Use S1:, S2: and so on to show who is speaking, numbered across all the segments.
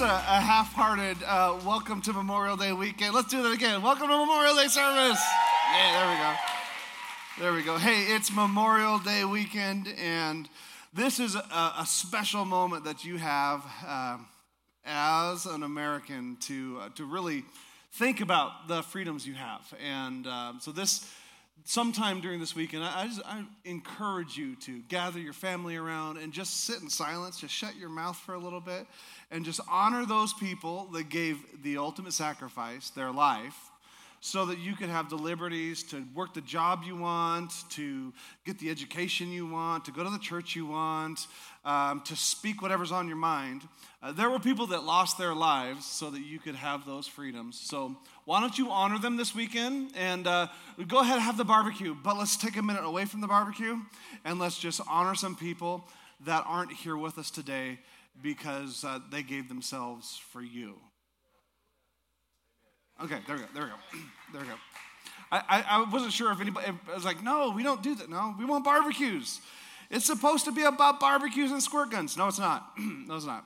S1: That's a, a half-hearted uh, welcome to Memorial Day weekend. Let's do that again. Welcome to Memorial Day service. Yeah, there we go. There we go. Hey, it's Memorial Day weekend, and this is a, a special moment that you have uh, as an American to uh, to really think about the freedoms you have. And uh, so this sometime during this weekend, I, I, just I encourage you to gather your family around and just sit in silence, just shut your mouth for a little bit, and just honor those people that gave the ultimate sacrifice, their life, so that you could have the liberties to work the job you want, to get the education you want, to go to the church you want, um, to speak whatever's on your mind. Uh, there were people that lost their lives so that you could have those freedoms. So why don't you honor them this weekend and uh, go ahead and have the barbecue? But let's take a minute away from the barbecue and let's just honor some people that aren't here with us today because uh, they gave themselves for you. Okay, there we go. There we go. There we go. I, I, I wasn't sure if anybody, I was like, no, we don't do that. No, we want barbecues. It's supposed to be about barbecues and squirt guns. No, it's not. no, it's not.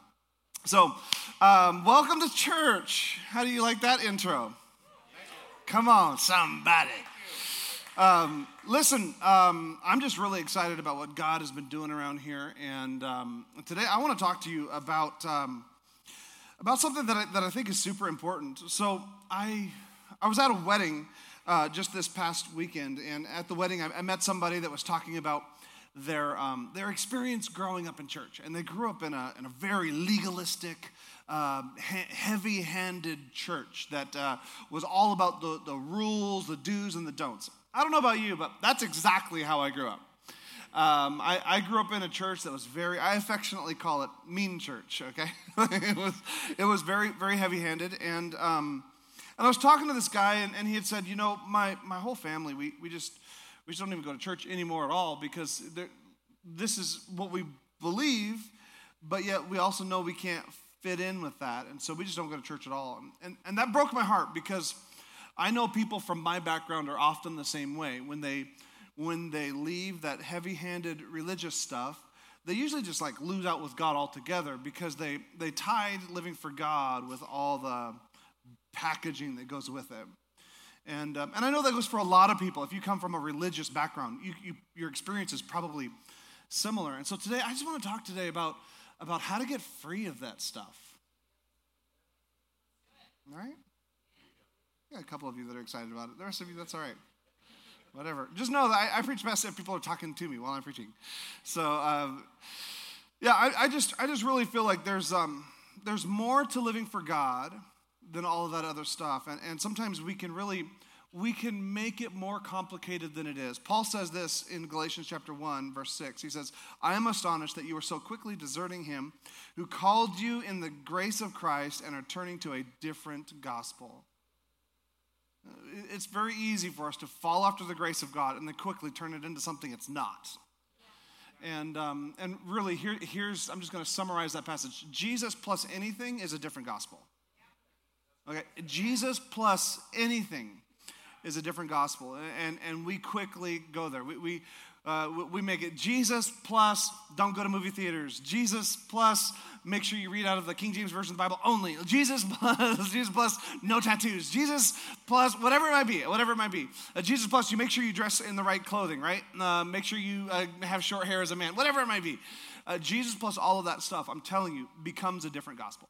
S1: So, um, welcome to church. How do you like that intro? Come on, somebody. Um, listen, um, I'm just really excited about what God has been doing around here. And um, today I want to talk to you about, um, about something that I, that I think is super important. So I, I was at a wedding uh, just this past weekend. And at the wedding, I, I met somebody that was talking about their, um, their experience growing up in church. And they grew up in a, in a very legalistic, uh, he- heavy handed church that uh, was all about the, the rules, the do's, and the don'ts. I don't know about you, but that's exactly how I grew up. Um, I, I, grew up in a church that was very, I affectionately call it mean church, okay? it, was, it was very, very heavy handed. And, um, and I was talking to this guy, and, and he had said, You know, my, my whole family, we, we, just, we just don't even go to church anymore at all because this is what we believe, but yet we also know we can't fit in with that. And so we just don't go to church at all. And, and, and that broke my heart because I know people from my background are often the same way. When they, when they leave that heavy handed religious stuff, they usually just like lose out with God altogether because they, they tied living for God with all the packaging that goes with it. And, um, and I know that goes for a lot of people. If you come from a religious background, you, you, your experience is probably similar. And so today, I just want to talk today about, about how to get free of that stuff. All right? got a couple of you that are excited about it. The rest of you, that's all right. Whatever. Just know that I, I preach best if people are talking to me while I'm preaching. So, um, yeah, I, I, just, I just really feel like there's, um, there's more to living for God than all of that other stuff. And, and sometimes we can really, we can make it more complicated than it is. Paul says this in Galatians chapter 1, verse 6. He says, I am astonished that you are so quickly deserting him who called you in the grace of Christ and are turning to a different gospel. It's very easy for us to fall after the grace of God and then quickly turn it into something it's not. And, um, and really, here, here's, I'm just going to summarize that passage. Jesus plus anything is a different gospel. Okay, Jesus plus anything is a different gospel. And, and we quickly go there. We, we, uh, we make it Jesus plus don't go to movie theaters. Jesus plus make sure you read out of the King James Version of the Bible only. Jesus plus, Jesus plus no tattoos. Jesus plus whatever it might be, whatever it might be. Uh, Jesus plus you make sure you dress in the right clothing, right? Uh, make sure you uh, have short hair as a man, whatever it might be. Uh, Jesus plus all of that stuff, I'm telling you, becomes a different gospel.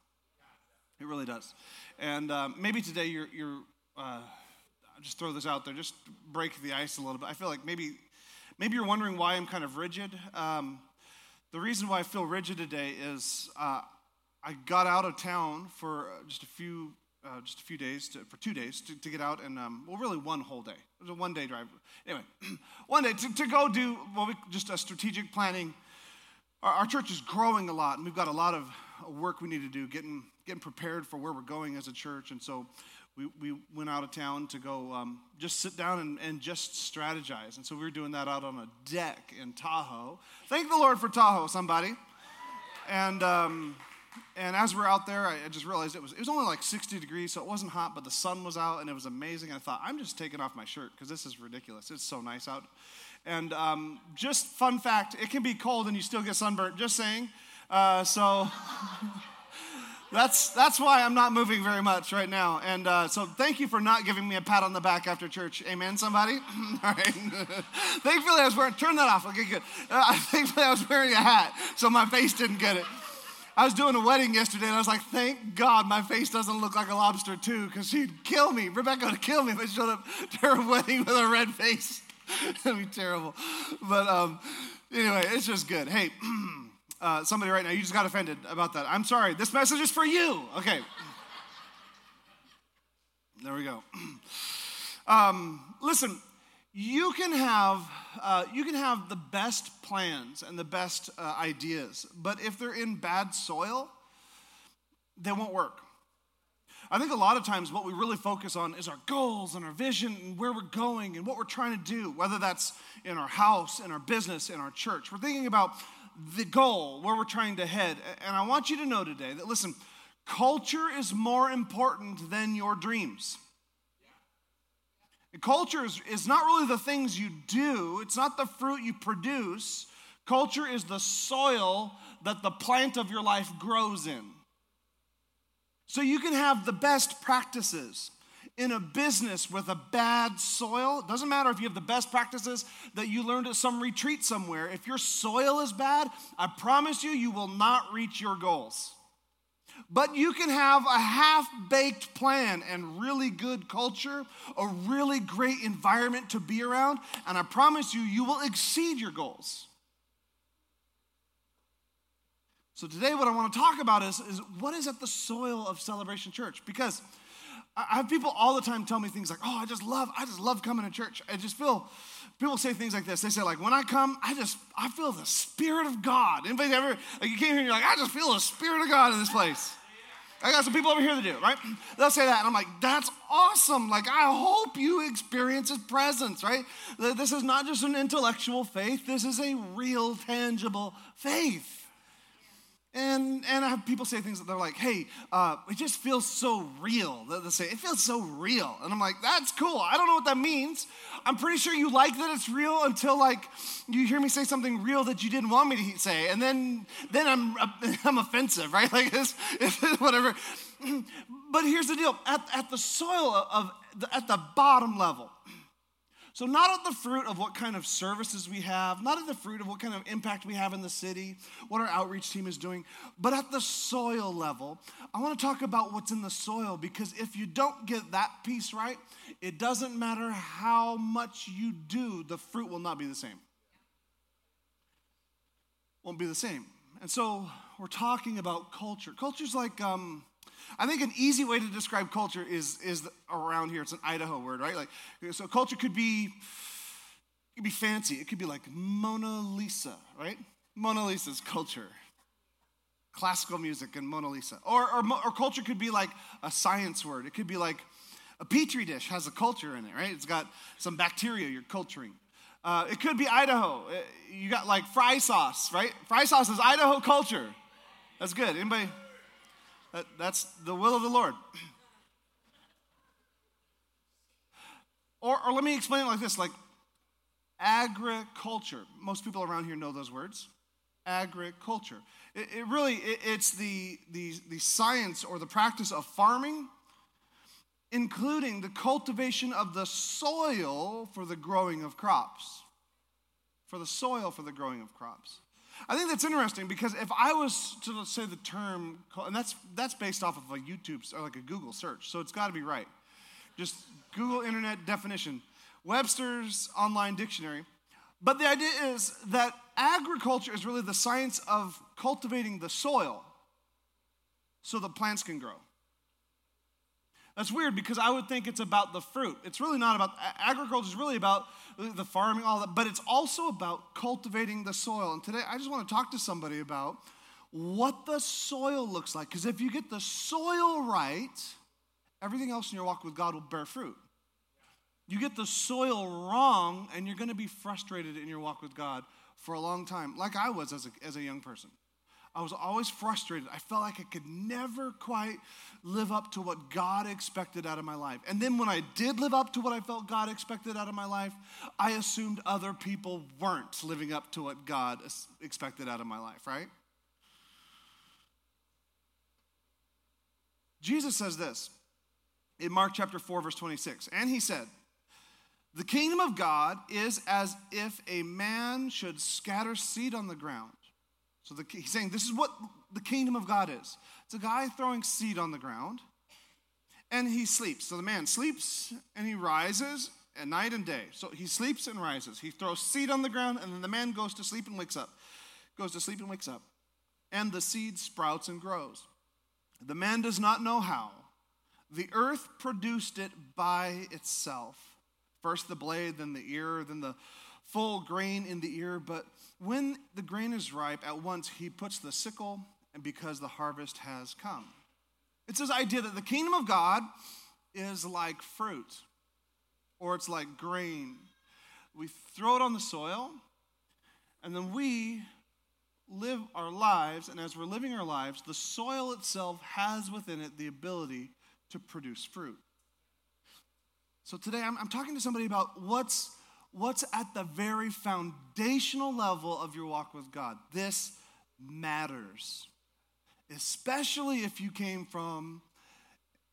S1: It really does. And um, maybe today you're, you're uh, just throw this out there, just break the ice a little bit. I feel like maybe, maybe you're wondering why I'm kind of rigid. Um, the reason why I feel rigid today is uh, I got out of town for just a few, uh, just a few days, to, for two days to, to get out, and um, well, really one whole day. It was a one day drive. Anyway, one day to, to go do well, we, just a strategic planning. Our, our church is growing a lot, and we've got a lot of work we need to do, getting getting prepared for where we're going as a church, and so we, we went out of town to go um, just sit down and, and just strategize. And so we were doing that out on a deck in Tahoe. Thank the Lord for Tahoe, somebody. And, um, and as we're out there, I, I just realized it was, it was only like 60 degrees, so it wasn't hot, but the sun was out and it was amazing. I thought, I'm just taking off my shirt because this is ridiculous. It's so nice out. And um, just fun fact it can be cold and you still get sunburnt, just saying. Uh, so. that's, that's why I'm not moving very much right now. And uh, so thank you for not giving me a pat on the back after church. Amen, somebody? All right. thankfully, I was wearing, turn that off. Okay, good. Uh, thankfully, I was wearing a hat, so my face didn't get it. I was doing a wedding yesterday, and I was like, thank God my face doesn't look like a lobster, too, because she'd kill me. Rebecca would kill me if I showed up to her wedding with a red face. That'd be terrible. But um, anyway, it's just good. Hey, uh, somebody right now, you just got offended about that. I'm sorry. This message is for you. Okay. There we go. Um, listen, you can have uh, you can have the best plans and the best uh, ideas, but if they're in bad soil, they won't work. I think a lot of times what we really focus on is our goals and our vision and where we're going and what we're trying to do, whether that's in our house, in our business, in our church. We're thinking about the goal, where we're trying to head. And I want you to know today that, listen, culture is more important than your dreams. Culture is, is not really the things you do, it's not the fruit you produce. Culture is the soil that the plant of your life grows in. So you can have the best practices in a business with a bad soil, it doesn't matter if you have the best practices that you learned at some retreat somewhere. If your soil is bad, I promise you, you will not reach your goals. But you can have a half baked plan and really good culture, a really great environment to be around, and I promise you, you will exceed your goals. So, today, what I want to talk about is, is what is at the soil of Celebration Church? Because I have people all the time tell me things like, "Oh, I just love, I just love coming to church." I just feel people say things like this. They say, like, when I come, I just I feel the Spirit of God. Anybody ever like you came here and you're like, I just feel the Spirit of God in this place. I got some people over here that do, right? They'll say that, and I'm like, that's awesome. Like, I hope you experience His presence, right? This is not just an intellectual faith, this is a real, tangible faith. And, and I have people say things that they're like, hey, uh, it just feels so real. They say, it feels so real. And I'm like, that's cool. I don't know what that means. I'm pretty sure you like that it's real until like you hear me say something real that you didn't want me to say. And then, then I'm, I'm offensive, right? Like this, whatever. But here's the deal. At, at the soil of, at the bottom level, so, not at the fruit of what kind of services we have, not at the fruit of what kind of impact we have in the city, what our outreach team is doing, but at the soil level. I want to talk about what's in the soil because if you don't get that piece right, it doesn't matter how much you do, the fruit will not be the same. Won't be the same. And so, we're talking about culture. Culture's like, um, I think an easy way to describe culture is, is around here. It's an Idaho word, right? Like, so culture could be, could be fancy. It could be like Mona Lisa, right? Mona Lisa's culture. Classical music and Mona Lisa. Or, or, or culture could be like a science word. It could be like a petri dish has a culture in it, right? It's got some bacteria you're culturing. Uh, it could be Idaho. Uh, you got like fry sauce, right? Fry sauce is Idaho culture. That's good. Anybody? That, that's the will of the Lord. Or, or let me explain it like this like agriculture. Most people around here know those words. Agriculture. It, it really, it, it's the, the, the science or the practice of farming, including the cultivation of the soil for the growing of crops. For the soil for the growing of crops. I think that's interesting because if I was to say the term, and that's, that's based off of a YouTube or like a Google search, so it's got to be right. Just Google internet definition, Webster's online dictionary. But the idea is that agriculture is really the science of cultivating the soil so the plants can grow. That's weird because I would think it's about the fruit. It's really not about agriculture is really about the farming all that, but it's also about cultivating the soil. And today I just want to talk to somebody about what the soil looks like because if you get the soil right, everything else in your walk with God will bear fruit. You get the soil wrong, and you're going to be frustrated in your walk with God for a long time, like I was as a, as a young person. I was always frustrated. I felt like I could never quite live up to what God expected out of my life. And then when I did live up to what I felt God expected out of my life, I assumed other people weren't living up to what God expected out of my life, right? Jesus says this in Mark chapter 4, verse 26. And he said, The kingdom of God is as if a man should scatter seed on the ground. So the, he's saying this is what the kingdom of God is it's a guy throwing seed on the ground and he sleeps. So the man sleeps and he rises at night and day. So he sleeps and rises. He throws seed on the ground and then the man goes to sleep and wakes up. Goes to sleep and wakes up. And the seed sprouts and grows. The man does not know how. The earth produced it by itself. First the blade, then the ear, then the full grain in the ear. But when the grain is ripe, at once he puts the sickle, and because the harvest has come. It's this idea that the kingdom of God is like fruit, or it's like grain. We throw it on the soil, and then we live our lives, and as we're living our lives, the soil itself has within it the ability to produce fruit. So today I'm, I'm, talking to somebody about what's, what's at the very foundational level of your walk with God. This matters, especially if you came from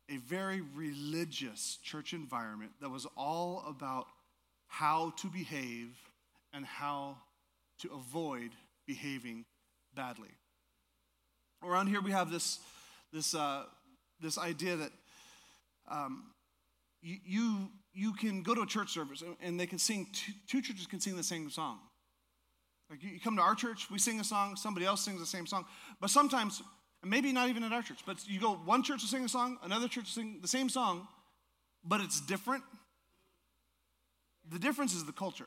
S1: a very religious church environment that was all about how to behave and how to avoid behaving badly. Around here, we have this, this, uh, this idea that um, you, you, you can go to a church service and they can sing, two, churches can sing the same song. Like you come to our church, we sing a song, somebody else sings the same song. But sometimes, maybe not even at our church, but you go, one church will sing a song, another church will sing the same song, but it's different. The difference is the culture.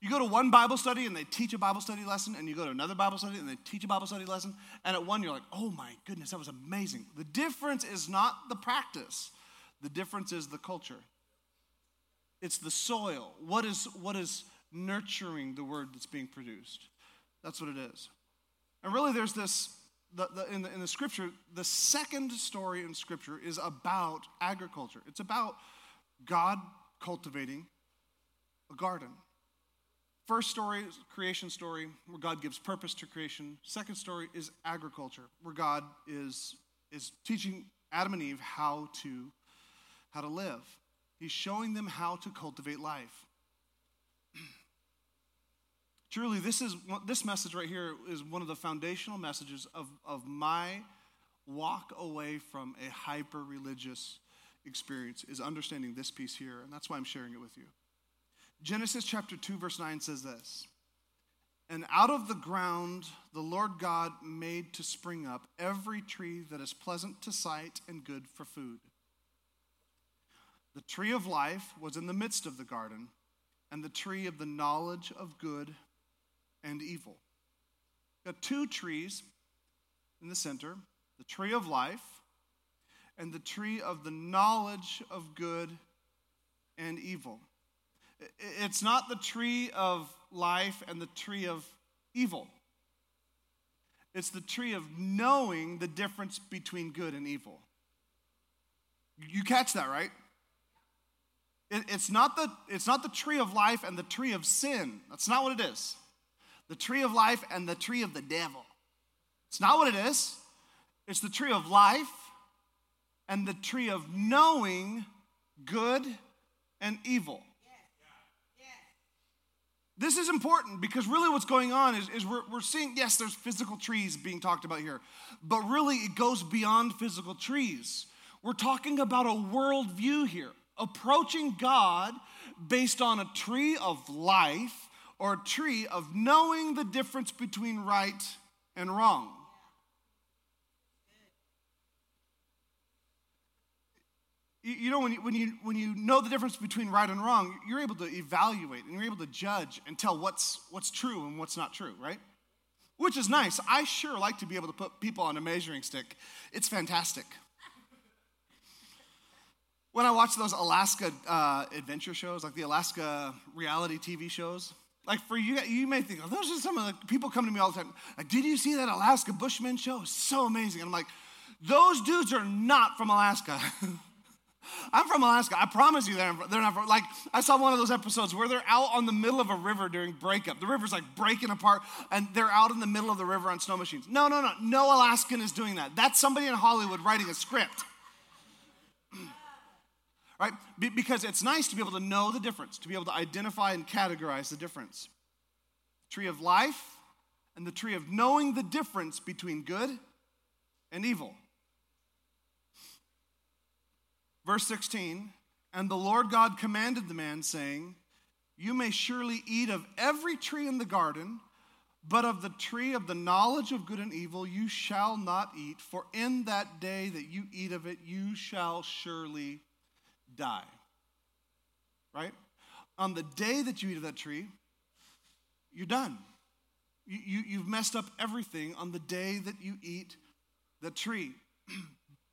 S1: You go to one Bible study and they teach a Bible study lesson, and you go to another Bible study and they teach a Bible study lesson, and at one you're like, oh my goodness, that was amazing. The difference is not the practice, the difference is the culture. It's the soil. What is, what is nurturing the word that's being produced? That's what it is. And really, there's this the, the, in, the, in the scripture, the second story in scripture is about agriculture. It's about God cultivating a garden. First story is creation story, where God gives purpose to creation. Second story is agriculture, where God is, is teaching Adam and Eve how to, how to live. He's showing them how to cultivate life. Truly, this is this message right here is one of the foundational messages of, of my walk away from a hyper religious experience is understanding this piece here, and that's why I'm sharing it with you. Genesis chapter 2, verse 9 says this And out of the ground the Lord God made to spring up every tree that is pleasant to sight and good for food. The tree of life was in the midst of the garden, and the tree of the knowledge of good and evil. Got two trees in the center the tree of life and the tree of the knowledge of good and evil. It's not the tree of life and the tree of evil. It's the tree of knowing the difference between good and evil. You catch that, right? It's, not the, it's not the tree of life and the tree of sin. That's not what it is. The tree of life and the tree of the devil. It's not what it is. It's the tree of life and the tree of knowing good and evil. This is important because really what's going on is, is we're, we're seeing, yes, there's physical trees being talked about here, but really it goes beyond physical trees. We're talking about a worldview here, approaching God based on a tree of life or a tree of knowing the difference between right and wrong. You know, when you, when, you, when you know the difference between right and wrong, you're able to evaluate and you're able to judge and tell what's, what's true and what's not true, right? Which is nice. I sure like to be able to put people on a measuring stick. It's fantastic. When I watch those Alaska uh, adventure shows, like the Alaska reality TV shows, like for you, you may think, oh, those are some of the people come to me all the time. Like, did you see that Alaska Bushman show? So amazing. And I'm like, those dudes are not from Alaska. I'm from Alaska. I promise you they're, they're not from, like, I saw one of those episodes where they're out on the middle of a river during breakup. The river's like breaking apart and they're out in the middle of the river on snow machines. No, no, no. No Alaskan is doing that. That's somebody in Hollywood writing a script right? Be- because it's nice to be able to know the difference, to be able to identify and categorize the difference. Tree of life and the tree of knowing the difference between good and evil. Verse 16, and the Lord God commanded the man, saying, You may surely eat of every tree in the garden, but of the tree of the knowledge of good and evil you shall not eat, for in that day that you eat of it, you shall surely die. Right? On the day that you eat of that tree, you're done. You, you, you've messed up everything on the day that you eat the tree.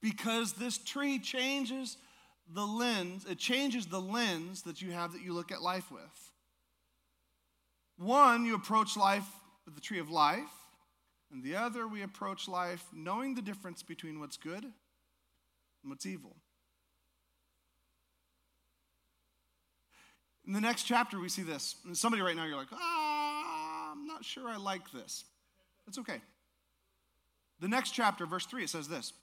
S1: because this tree changes the lens, it changes the lens that you have that you look at life with. One, you approach life with the tree of life, and the other, we approach life knowing the difference between what's good and what's evil. In the next chapter, we see this. And somebody right now, you're like, ah, I'm not sure I like this. That's okay. The next chapter, verse 3, it says this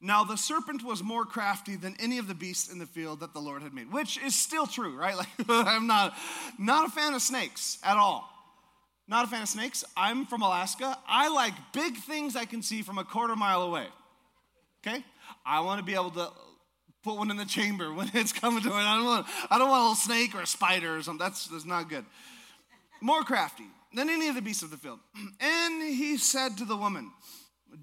S1: Now the serpent was more crafty than any of the beasts in the field that the Lord had made, which is still true, right? Like, I'm not, not a fan of snakes at all. Not a fan of snakes. I'm from Alaska. I like big things I can see from a quarter mile away. Okay? I want to be able to put one in the chamber when it's coming to it. I don't want, I don't want a little snake or a spider or something. That's, that's not good. More crafty than any of the beasts of the field. And he said to the woman,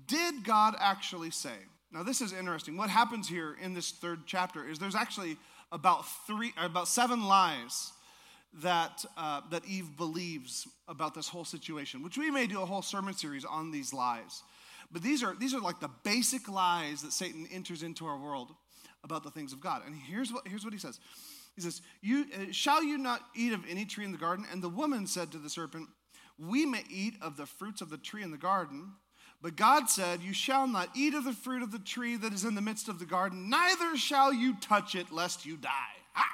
S1: Did God actually say? Now, this is interesting. What happens here in this third chapter is there's actually about three, about seven lies that, uh, that Eve believes about this whole situation, which we may do a whole sermon series on these lies. But these are, these are like the basic lies that Satan enters into our world about the things of God. And here's what, here's what he says He says, you, uh, Shall you not eat of any tree in the garden? And the woman said to the serpent, We may eat of the fruits of the tree in the garden. But God said, You shall not eat of the fruit of the tree that is in the midst of the garden, neither shall you touch it, lest you die. Ah!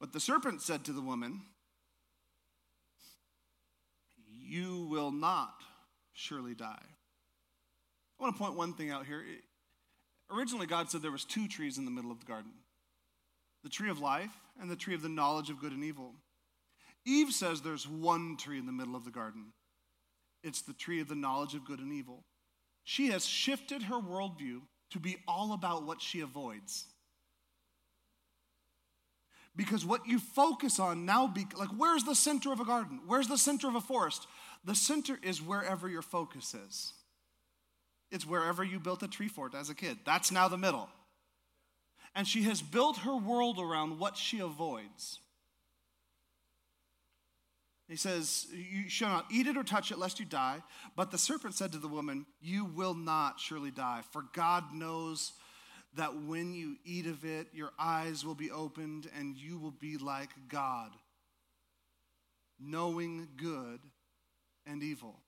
S1: But the serpent said to the woman, You will not surely die. I want to point one thing out here. Originally, God said there was two trees in the middle of the garden. The tree of life and the tree of the knowledge of good and evil. Eve says there's one tree in the middle of the garden. It's the tree of the knowledge of good and evil. She has shifted her worldview to be all about what she avoids. Because what you focus on now, be, like, where's the center of a garden? Where's the center of a forest? The center is wherever your focus is. It's wherever you built a tree fort as a kid. That's now the middle. And she has built her world around what she avoids. He says, You shall not eat it or touch it, lest you die. But the serpent said to the woman, You will not surely die, for God knows that when you eat of it, your eyes will be opened and you will be like God, knowing good and evil.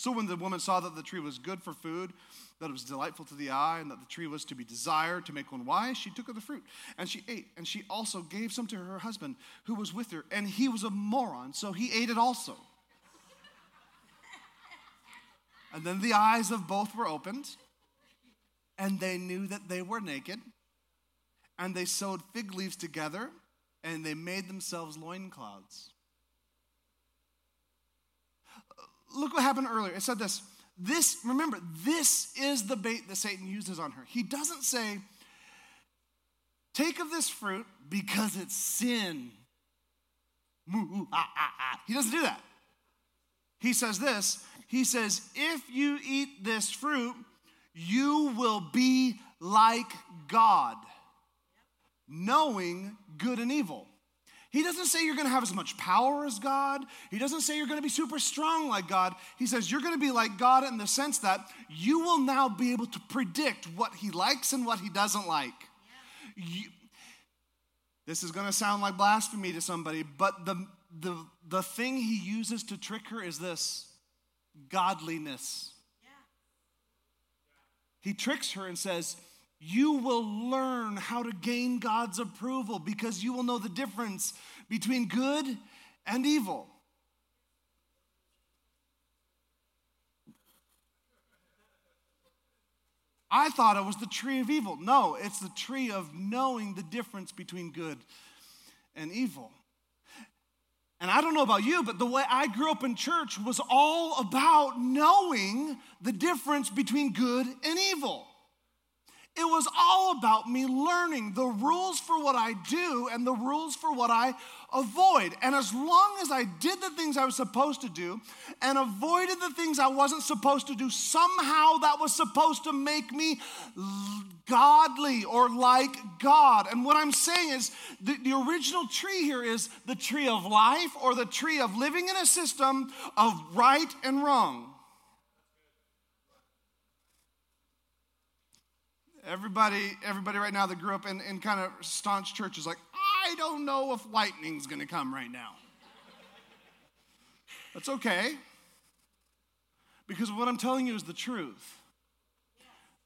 S1: So when the woman saw that the tree was good for food, that it was delightful to the eye, and that the tree was to be desired to make one wise, she took of the fruit and she ate. And she also gave some to her husband who was with her, and he was a moron, so he ate it also. and then the eyes of both were opened, and they knew that they were naked, and they sewed fig leaves together, and they made themselves loincloths look what happened earlier. It said this this, remember, this is the bait that Satan uses on her. He doesn't say, Take of this fruit because it's sin. Ah, ah, ah. He doesn't do that. He says this He says, If you eat this fruit, you will be like God, knowing good and evil. He doesn't say you're going to have as much power as God. He doesn't say you're going to be super strong like God. He says you're going to be like God in the sense that you will now be able to predict what He likes and what He doesn't like. Yeah. You, this is going to sound like blasphemy to somebody, but the, the, the thing He uses to trick her is this godliness. Yeah. He tricks her and says, you will learn how to gain God's approval because you will know the difference between good and evil. I thought it was the tree of evil. No, it's the tree of knowing the difference between good and evil. And I don't know about you, but the way I grew up in church was all about knowing the difference between good and evil. It was all about me learning the rules for what I do and the rules for what I avoid. And as long as I did the things I was supposed to do and avoided the things I wasn't supposed to do, somehow that was supposed to make me godly or like God. And what I'm saying is the, the original tree here is the tree of life or the tree of living in a system of right and wrong. Everybody, everybody right now that grew up in, in kind of staunch churches, like, I don't know if lightning's gonna come right now. That's okay. Because what I'm telling you is the truth.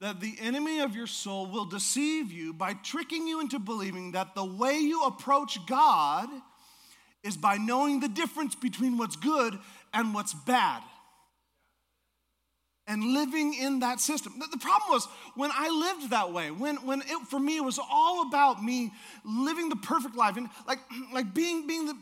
S1: That the enemy of your soul will deceive you by tricking you into believing that the way you approach God is by knowing the difference between what's good and what's bad and living in that system. The problem was when I lived that way, when, when it, for me it was all about me living the perfect life and like, like being, being the,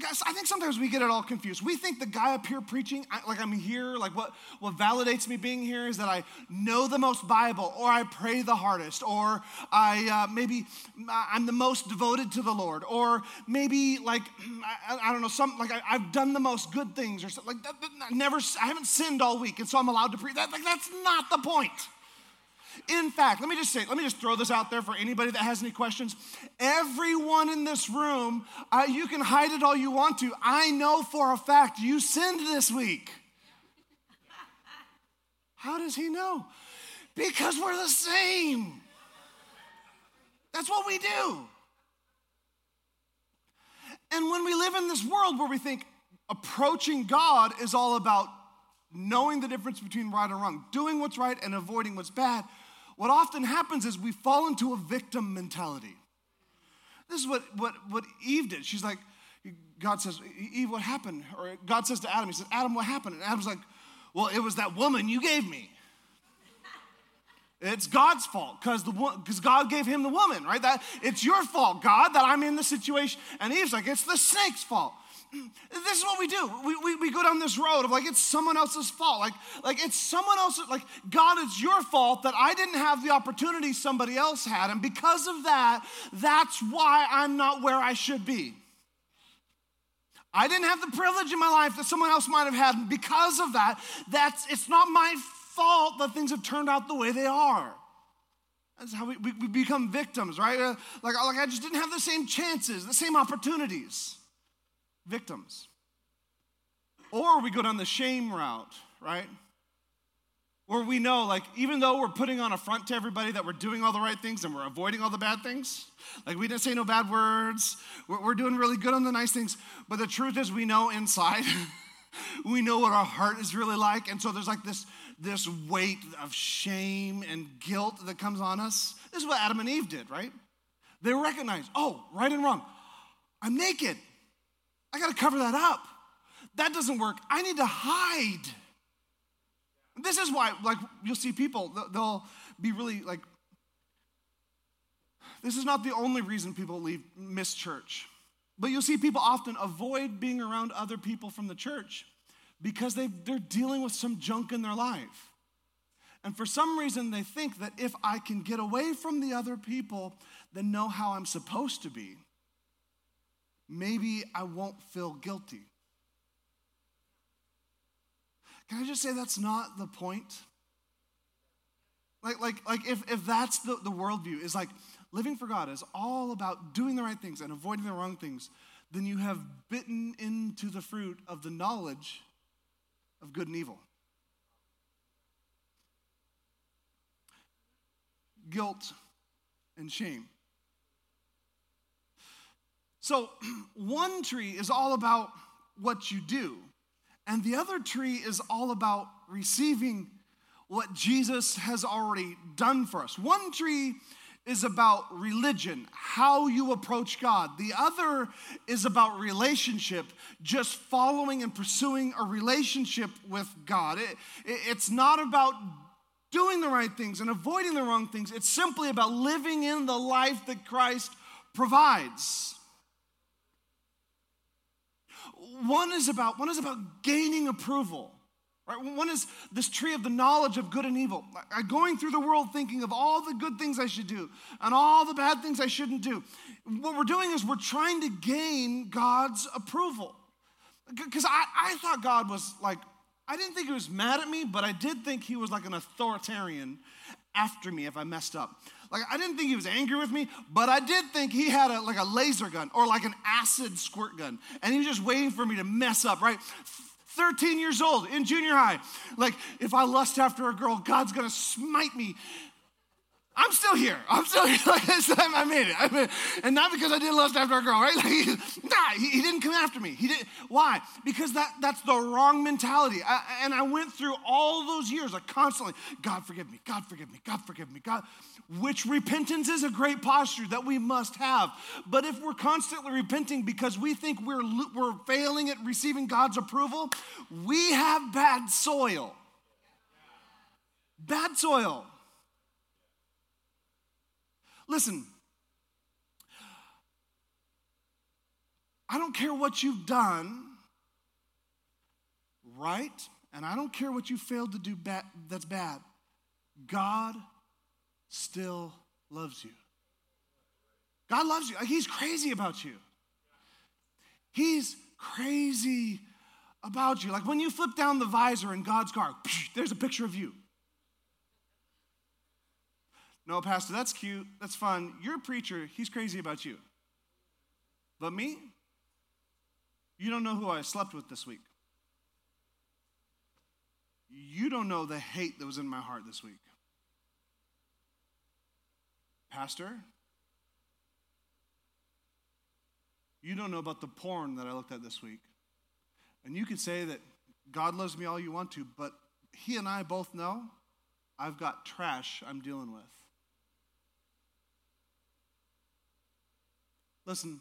S1: Guys, I think sometimes we get it all confused. We think the guy up here preaching, like I'm here, like what, what validates me being here is that I know the most Bible, or I pray the hardest, or I uh, maybe I'm the most devoted to the Lord, or maybe like I, I don't know, some like I, have done the most good things, or something like that. I never, I haven't sinned all week, and so I'm allowed to preach. That, like that's not the point. In fact, let me just say, let me just throw this out there for anybody that has any questions. Everyone in this room, uh, you can hide it all you want to. I know for a fact you sinned this week. How does he know? Because we're the same. That's what we do. And when we live in this world where we think approaching God is all about knowing the difference between right and wrong, doing what's right and avoiding what's bad, what often happens is we fall into a victim mentality. This is what, what, what Eve did. She's like, God says, Eve, what happened? Or God says to Adam, He says, Adam, what happened? And Adam's like, well, it was that woman you gave me. It's God's fault because the because God gave him the woman, right? That it's your fault, God, that I'm in the situation. And Eve's like, it's the snake's fault this is what we do. We, we, we go down this road of like it's someone else's fault. Like, like it's someone else's, like, God, it's your fault that I didn't have the opportunity somebody else had. And because of that, that's why I'm not where I should be. I didn't have the privilege in my life that someone else might have had. And because of that, that's it's not my fault that things have turned out the way they are. That's how we, we, we become victims, right? Uh, like, like I just didn't have the same chances, the same opportunities victims. Or we go down the shame route, right? Where we know, like, even though we're putting on a front to everybody that we're doing all the right things and we're avoiding all the bad things, like we didn't say no bad words, we're, we're doing really good on the nice things, but the truth is we know inside, we know what our heart is really like, and so there's like this, this weight of shame and guilt that comes on us. This is what Adam and Eve did, right? They recognized, oh, right and wrong. I'm naked. I got to cover that up. That doesn't work. I need to hide. This is why, like, you'll see people, they'll be really like, this is not the only reason people leave, miss church. But you'll see people often avoid being around other people from the church because they, they're dealing with some junk in their life. And for some reason, they think that if I can get away from the other people that know how I'm supposed to be, maybe I won't feel guilty. Can I just say that's not the point? Like, like, like if, if that's the, the worldview, is like living for God is all about doing the right things and avoiding the wrong things, then you have bitten into the fruit of the knowledge of good and evil. guilt, and shame. So, one tree is all about what you do, and the other tree is all about receiving what Jesus has already done for us. One tree is about religion, how you approach God. The other is about relationship, just following and pursuing a relationship with God. It, it, it's not about doing the right things and avoiding the wrong things. It's simply about living in the life that Christ provides. One is about one is about gaining approval. Right? One is this tree of the knowledge of good and evil. Going through the world thinking of all the good things I should do and all the bad things I shouldn't do. What we're doing is we're trying to gain God's approval. Because I, I thought God was like I didn't think he was mad at me, but I did think he was like an authoritarian after me if I messed up. Like I didn't think he was angry with me, but I did think he had a, like a laser gun or like an acid squirt gun, and he was just waiting for me to mess up. Right. 13 years old in junior high. Like, if I lust after a girl, God's gonna smite me I'm still here. I'm still here. Like this time I made it. And not because I did lust after a girl, right? Like, nah, he, he, didn't come after me. He didn't. Why? Because that, that's the wrong mentality. I, and I went through all those years, like constantly, God forgive me, God forgive me, God forgive me, God. Which repentance is a great posture that we must have. But if we're constantly repenting because we think we're, we're failing at receiving God's approval, we have bad soil. Bad soil. Listen, I don't care what you've done right, and I don't care what you failed to do that's bad. God still loves you. God loves you. He's crazy about you. He's crazy about you. Like when you flip down the visor in God's car, there's a picture of you. No, Pastor, that's cute. That's fun. You're a preacher. He's crazy about you. But me? You don't know who I slept with this week. You don't know the hate that was in my heart this week. Pastor, you don't know about the porn that I looked at this week. And you can say that God loves me all you want to, but He and I both know I've got trash I'm dealing with. Listen,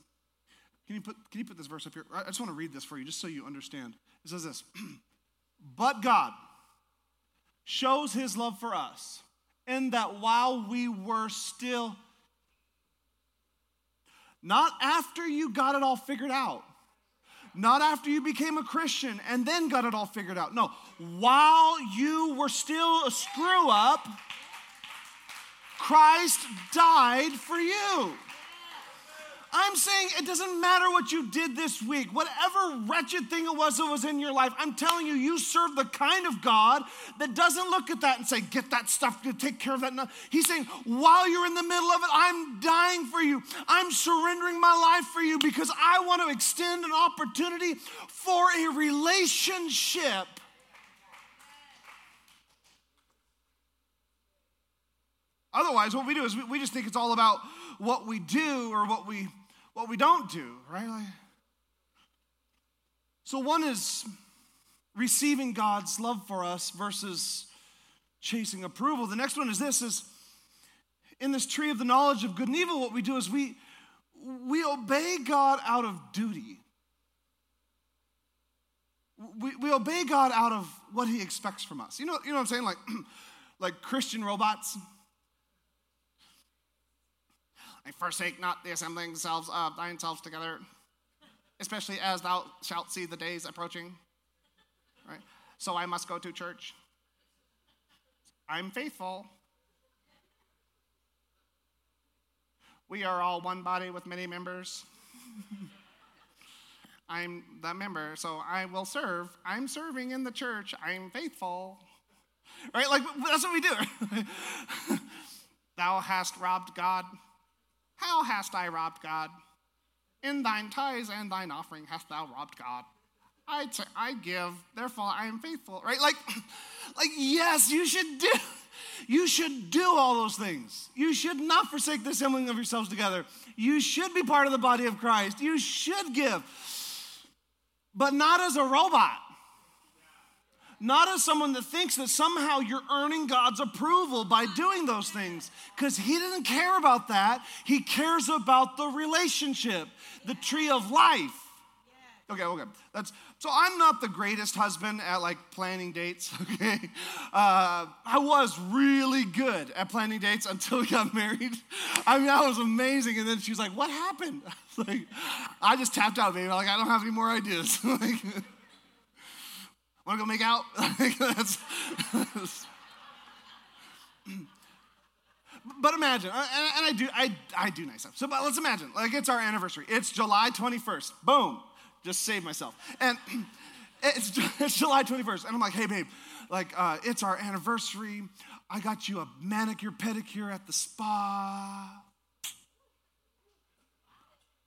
S1: can you put, can you put this verse up here? I just want to read this for you just so you understand. It says this But God shows his love for us in that while we were still, not after you got it all figured out, not after you became a Christian and then got it all figured out. No, while you were still a screw up, Christ died for you. I'm saying it doesn't matter what you did this week, whatever wretched thing it was that was in your life, I'm telling you, you serve the kind of God that doesn't look at that and say, get that stuff to take care of that. No. He's saying, while you're in the middle of it, I'm dying for you. I'm surrendering my life for you because I want to extend an opportunity for a relationship. Otherwise, what we do is we, we just think it's all about what we do or what we what we don't do, right? Like, so one is receiving God's love for us versus chasing approval. The next one is this is in this tree of the knowledge of good and evil, what we do is we we obey God out of duty. We, we obey God out of what he expects from us. You know, you know what I'm saying? Like, like Christian robots. I forsake not the assembling themselves of thine selves together, especially as thou shalt see the days approaching. Right? so I must go to church. I'm faithful. We are all one body with many members. I'm the member, so I will serve. I'm serving in the church. I'm faithful. Right? Like, that's what we do. Thou hast robbed God. How hast I robbed God? In thine tithes and thine offering hast thou robbed God. I, t- I give, therefore I am faithful. Right? Like, like, yes, you should do. You should do all those things. You should not forsake the assembling of yourselves together. You should be part of the body of Christ. You should give, but not as a robot not as someone that thinks that somehow you're earning God's approval by doing those things, because He doesn't care about that. He cares about the relationship, the tree of life. Okay, okay. That's so. I'm not the greatest husband at like planning dates. Okay, uh, I was really good at planning dates until we got married. I mean, I was amazing. And then she was like, "What happened?" I like, "I just tapped out, baby. Like, I don't have any more ideas." like, Want to go make out? that's, that's, but imagine, and, I do, I, I do nice stuff. So, but let's imagine, like it's our anniversary. It's July 21st. Boom, just saved myself. And it's, it's July 21st, and I'm like, hey, babe, like uh, it's our anniversary. I got you a manicure pedicure at the spa.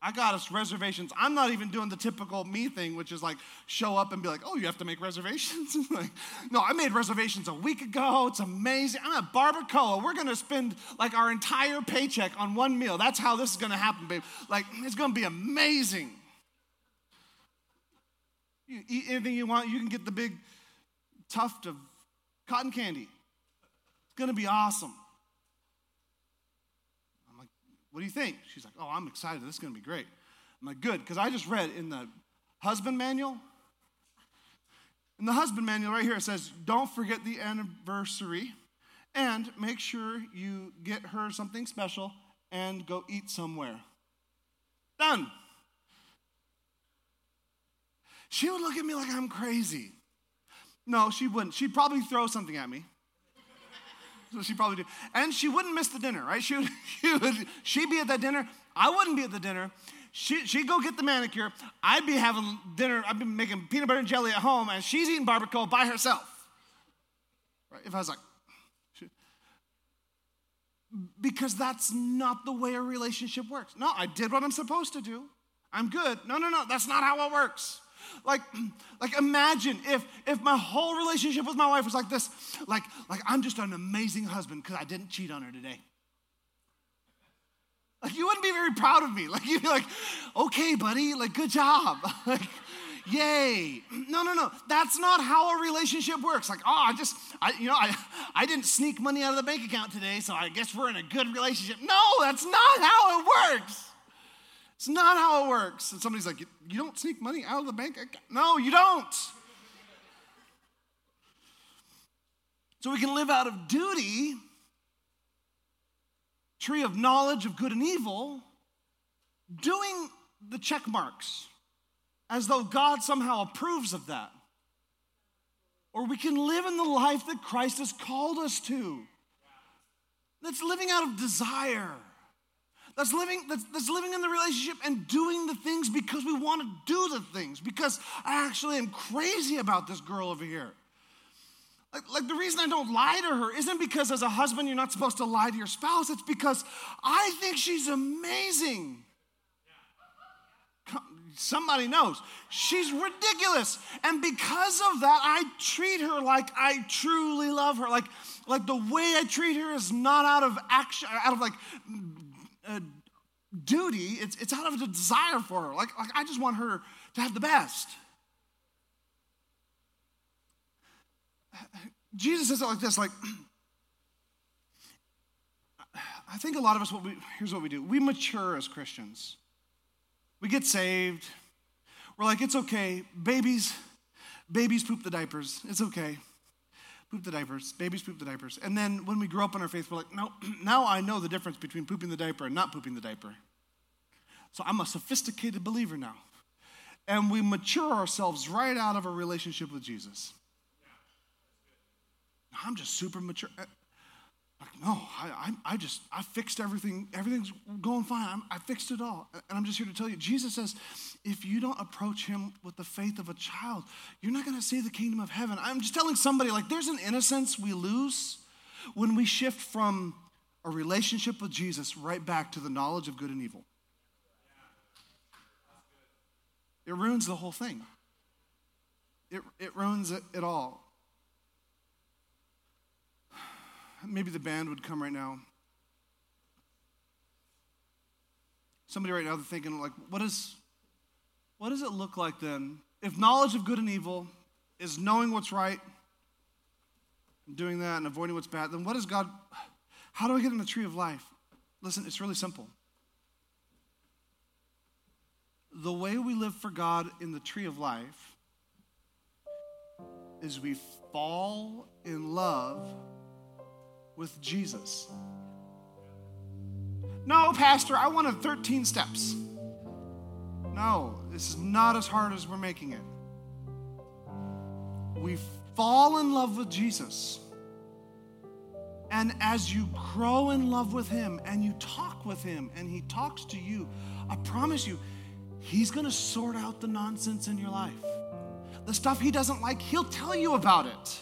S1: I got us reservations. I'm not even doing the typical me thing, which is like show up and be like, oh, you have to make reservations? like, no, I made reservations a week ago. It's amazing. I'm at Barbacoa. We're to spend like our entire paycheck on one meal. That's how this is to happen, babe. Like, it's to be amazing. You eat anything you want, you can get the big tuft of cotton candy. It's to be awesome. What do you think? She's like, Oh, I'm excited. This is going to be great. I'm like, Good, because I just read in the husband manual. In the husband manual, right here, it says, Don't forget the anniversary and make sure you get her something special and go eat somewhere. Done. She would look at me like I'm crazy. No, she wouldn't. She'd probably throw something at me. So she probably do. And she wouldn't miss the dinner, right? She would, she would she'd be at that dinner. I wouldn't be at the dinner. She, she'd go get the manicure. I'd be having dinner. I'd be making peanut butter and jelly at home, and she's eating barbacoa by herself. Right? If I was like, because that's not the way a relationship works. No, I did what I'm supposed to do. I'm good. No, no, no, that's not how it works. Like, like imagine if if my whole relationship with my wife was like this, like, like I'm just an amazing husband because I didn't cheat on her today. Like you wouldn't be very proud of me. Like you'd be like, okay, buddy, like good job. like, yay. No, no, no. That's not how a relationship works. Like, oh, I just, I, you know, I, I didn't sneak money out of the bank account today, so I guess we're in a good relationship. No, that's not how it works. It's not how it works. And somebody's like, You don't sneak money out of the bank? No, you don't. So we can live out of duty, tree of knowledge of good and evil, doing the check marks as though God somehow approves of that. Or we can live in the life that Christ has called us to. That's living out of desire that's living, that's, that's living in the relationship and doing the things because we want to do the things, because I actually am crazy about this girl over here. Like, like the reason I don't lie to her isn't because as a husband you're not supposed to lie to your spouse, it's because I think she's amazing. Somebody knows. She's ridiculous. And because of that, I treat her like I truly love her. Like, like the way I treat her is not out of action, out of like a duty, it's, it's out of a desire for her. Like, like, I just want her to have the best. Jesus says it like this like, I think a lot of us, what we, here's what we do we mature as Christians. We get saved. We're like, it's okay. Babies, babies poop the diapers. It's okay poop the diapers, babies poop the diapers. And then when we grow up in our faith, we're like, no, now I know the difference between pooping the diaper and not pooping the diaper. So I'm a sophisticated believer now. And we mature ourselves right out of a relationship with Jesus. I'm just super mature. Like, no, I, I, I just, I fixed everything. Everything's going fine. I'm, I fixed it all. And I'm just here to tell you, Jesus says, if you don't approach him with the faith of a child, you're not going to see the kingdom of heaven. I'm just telling somebody, like, there's an innocence we lose when we shift from a relationship with Jesus right back to the knowledge of good and evil. It ruins the whole thing. It, it ruins it, it all. Maybe the band would come right now. Somebody right now they're thinking like, what is, what does it look like then if knowledge of good and evil is knowing what's right, doing that and avoiding what's bad? Then what is God? How do I get in the tree of life? Listen, it's really simple. The way we live for God in the tree of life is we fall in love with Jesus. No, Pastor, I wanted 13 steps. No, this is not as hard as we're making it. We fall in love with Jesus. And as you grow in love with Him and you talk with Him and He talks to you, I promise you, He's gonna sort out the nonsense in your life. The stuff He doesn't like, He'll tell you about it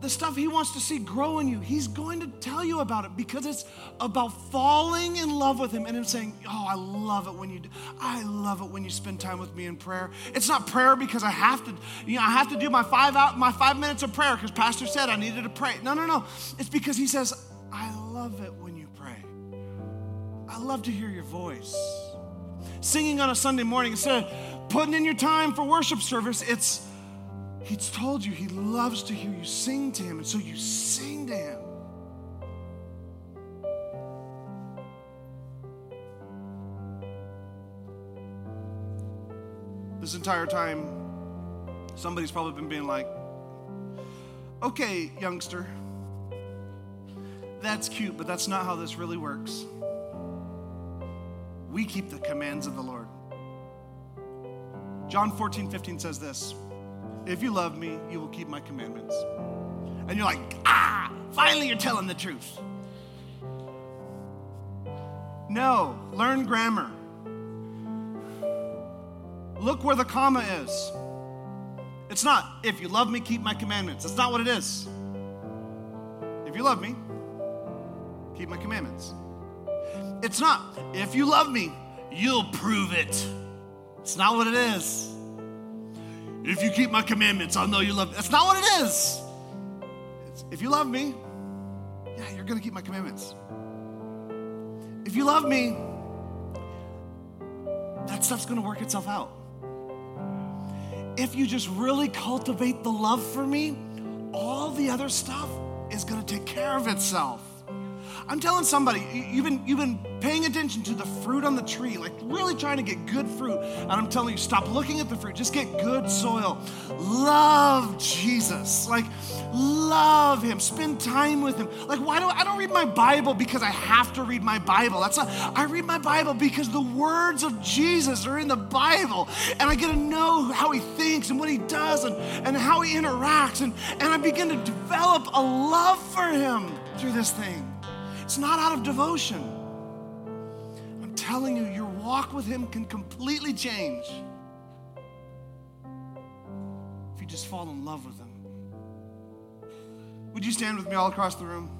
S1: the stuff He wants to see grow in you, He's going to tell you about it because it's about falling in love with Him and Him saying, Oh, I love it when you do. I love it when you spend time with me in prayer. It's not prayer because I have to, you know, I have to do my five out my five minutes of prayer because Pastor said I needed to pray. No, no, no. It's because He says, I love it when you pray. I love to hear your voice. Singing on a Sunday morning, instead of putting in your time for worship service, it's He's told you he loves to hear you sing to him, and so you sing to him. This entire time, somebody's probably been being like, okay, youngster, that's cute, but that's not how this really works. We keep the commands of the Lord. John 14, 15 says this. If you love me, you will keep my commandments. And you're like, ah, finally you're telling the truth. No, learn grammar. Look where the comma is. It's not, if you love me, keep my commandments. That's not what it is. If you love me, keep my commandments. It's not, if you love me, you'll prove it. It's not what it is. If you keep my commandments, I'll know you love me. That's not what it is. It's, if you love me, yeah, you're going to keep my commandments. If you love me, that stuff's going to work itself out. If you just really cultivate the love for me, all the other stuff is going to take care of itself. I'm telling somebody, you've been, you've been paying attention to the fruit on the tree, like really trying to get good fruit. And I'm telling you, stop looking at the fruit, just get good soil. Love Jesus. Like, love him. Spend time with him. Like, why do I, I don't read my Bible because I have to read my Bible? That's not, I read my Bible because the words of Jesus are in the Bible. And I get to know how he thinks and what he does and, and how he interacts. And, and I begin to develop a love for him through this thing. It's not out of devotion. I'm telling you, your walk with Him can completely change if you just fall in love with Him. Would you stand with me all across the room?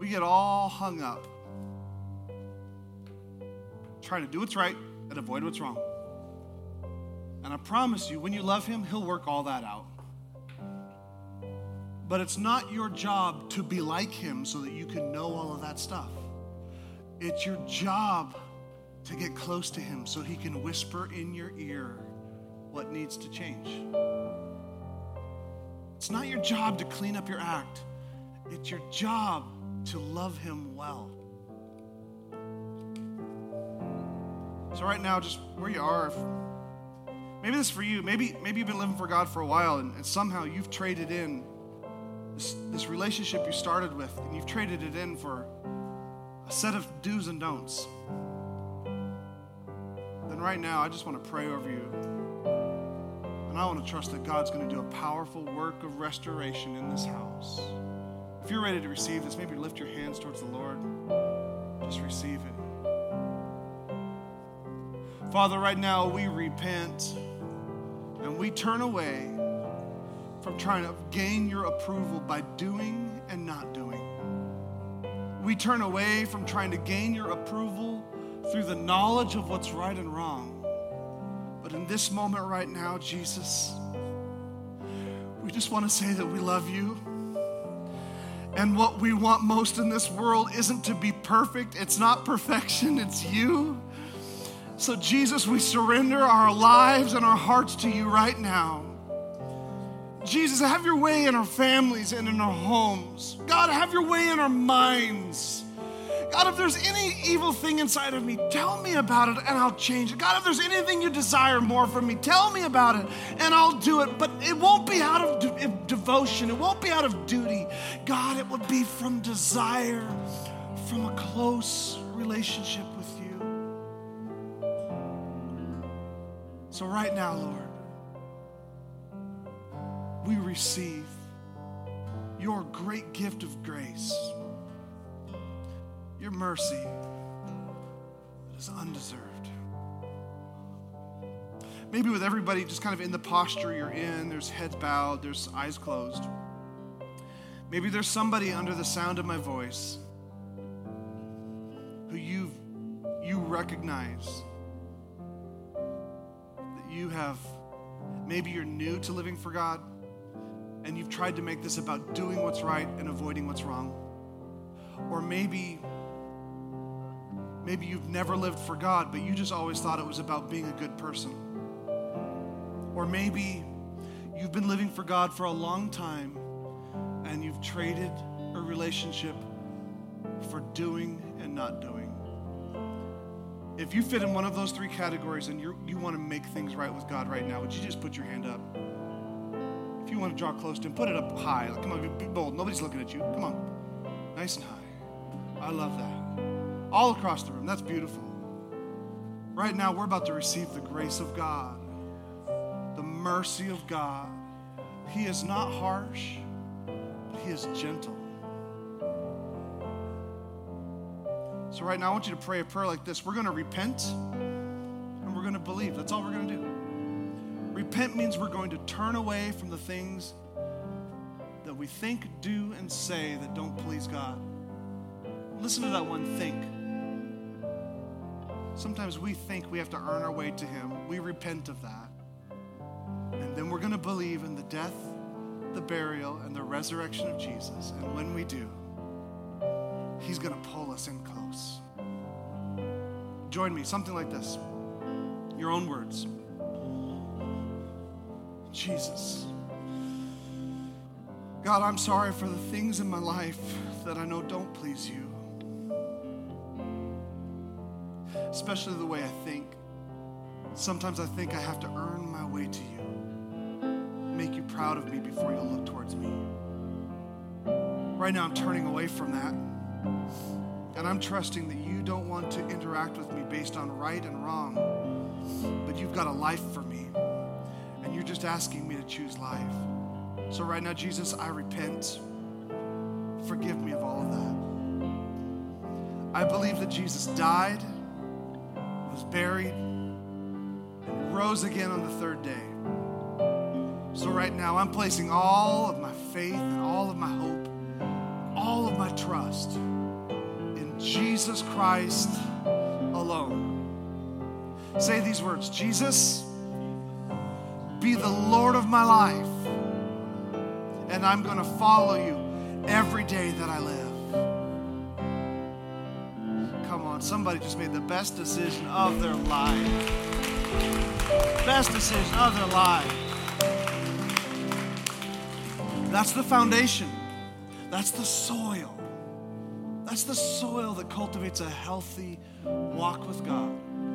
S1: We get all hung up trying to do what's right and avoid what's wrong. And I promise you, when you love Him, He'll work all that out. But it's not your job to be like Him so that you can know all of that stuff. It's your job to get close to Him so He can whisper in your ear what needs to change. It's not your job to clean up your act, it's your job to love Him well. So right now, just where you are, if, maybe this is for you. Maybe maybe you've been living for God for a while, and, and somehow you've traded in this, this relationship you started with and you've traded it in for a set of do's and don'ts, then right now I just want to pray over you. And I want to trust that God's going to do a powerful work of restoration in this house. If you're ready to receive this, maybe lift your hands towards the Lord. Just receive it. Father, right now we repent and we turn away from trying to gain your approval by doing and not doing. We turn away from trying to gain your approval through the knowledge of what's right and wrong. But in this moment right now, Jesus, we just want to say that we love you. And what we want most in this world isn't to be perfect, it's not perfection, it's you. So, Jesus, we surrender our lives and our hearts to you right now. Jesus, have your way in our families and in our homes. God, have your way in our minds. God, if there's any evil thing inside of me, tell me about it and I'll change it. God, if there's anything you desire more from me, tell me about it and I'll do it. But it won't be out of de- devotion, it won't be out of duty. God, it would be from desire, from a close relationship So, right now, Lord, we receive your great gift of grace, your mercy that is undeserved. Maybe with everybody just kind of in the posture you're in, there's heads bowed, there's eyes closed. Maybe there's somebody under the sound of my voice who you you recognize you have maybe you're new to living for God and you've tried to make this about doing what's right and avoiding what's wrong. Or maybe maybe you've never lived for God, but you just always thought it was about being a good person. Or maybe you've been living for God for a long time and you've traded a relationship for doing and not doing. If you fit in one of those three categories and you you want to make things right with God right now, would you just put your hand up? If you want to draw close to Him, put it up high. Come on, be bold. Nobody's looking at you. Come on. Nice and high. I love that. All across the room. That's beautiful. Right now, we're about to receive the grace of God, the mercy of God. He is not harsh, but He is gentle. So, right now, I want you to pray a prayer like this. We're going to repent and we're going to believe. That's all we're going to do. Repent means we're going to turn away from the things that we think, do, and say that don't please God. Listen to that one think. Sometimes we think we have to earn our way to Him. We repent of that. And then we're going to believe in the death, the burial, and the resurrection of Jesus. And when we do, He's going to pull us in close. Join me, something like this. Your own words. Jesus. God, I'm sorry for the things in my life that I know don't please you. Especially the way I think. Sometimes I think I have to earn my way to you, make you proud of me before you look towards me. Right now, I'm turning away from that. And I'm trusting that you don't want to interact with me based on right and wrong, but you've got a life for me. And you're just asking me to choose life. So, right now, Jesus, I repent. Forgive me of all of that. I believe that Jesus died, was buried, and rose again on the third day. So, right now, I'm placing all of my faith and all of my hope, all of my trust in Jesus Christ alone. Say these words Jesus, be the Lord of my life, and I'm going to follow you every day that I live. Come on, somebody just made the best decision of their life. Best decision of their life. That's the foundation. That's the soil. That's the soil that cultivates a healthy walk with God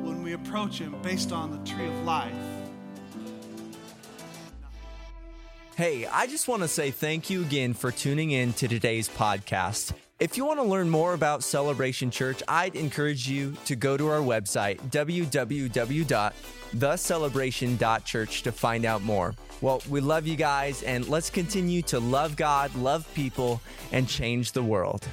S1: when we approach Him based on the tree of life.
S2: Hey, I just want to say thank you again for tuning in to today's podcast. If you want to learn more about Celebration Church, I'd encourage you to go to our website, www.thecelebration.church, to find out more. Well, we love you guys, and let's continue to love God, love people, and change the world.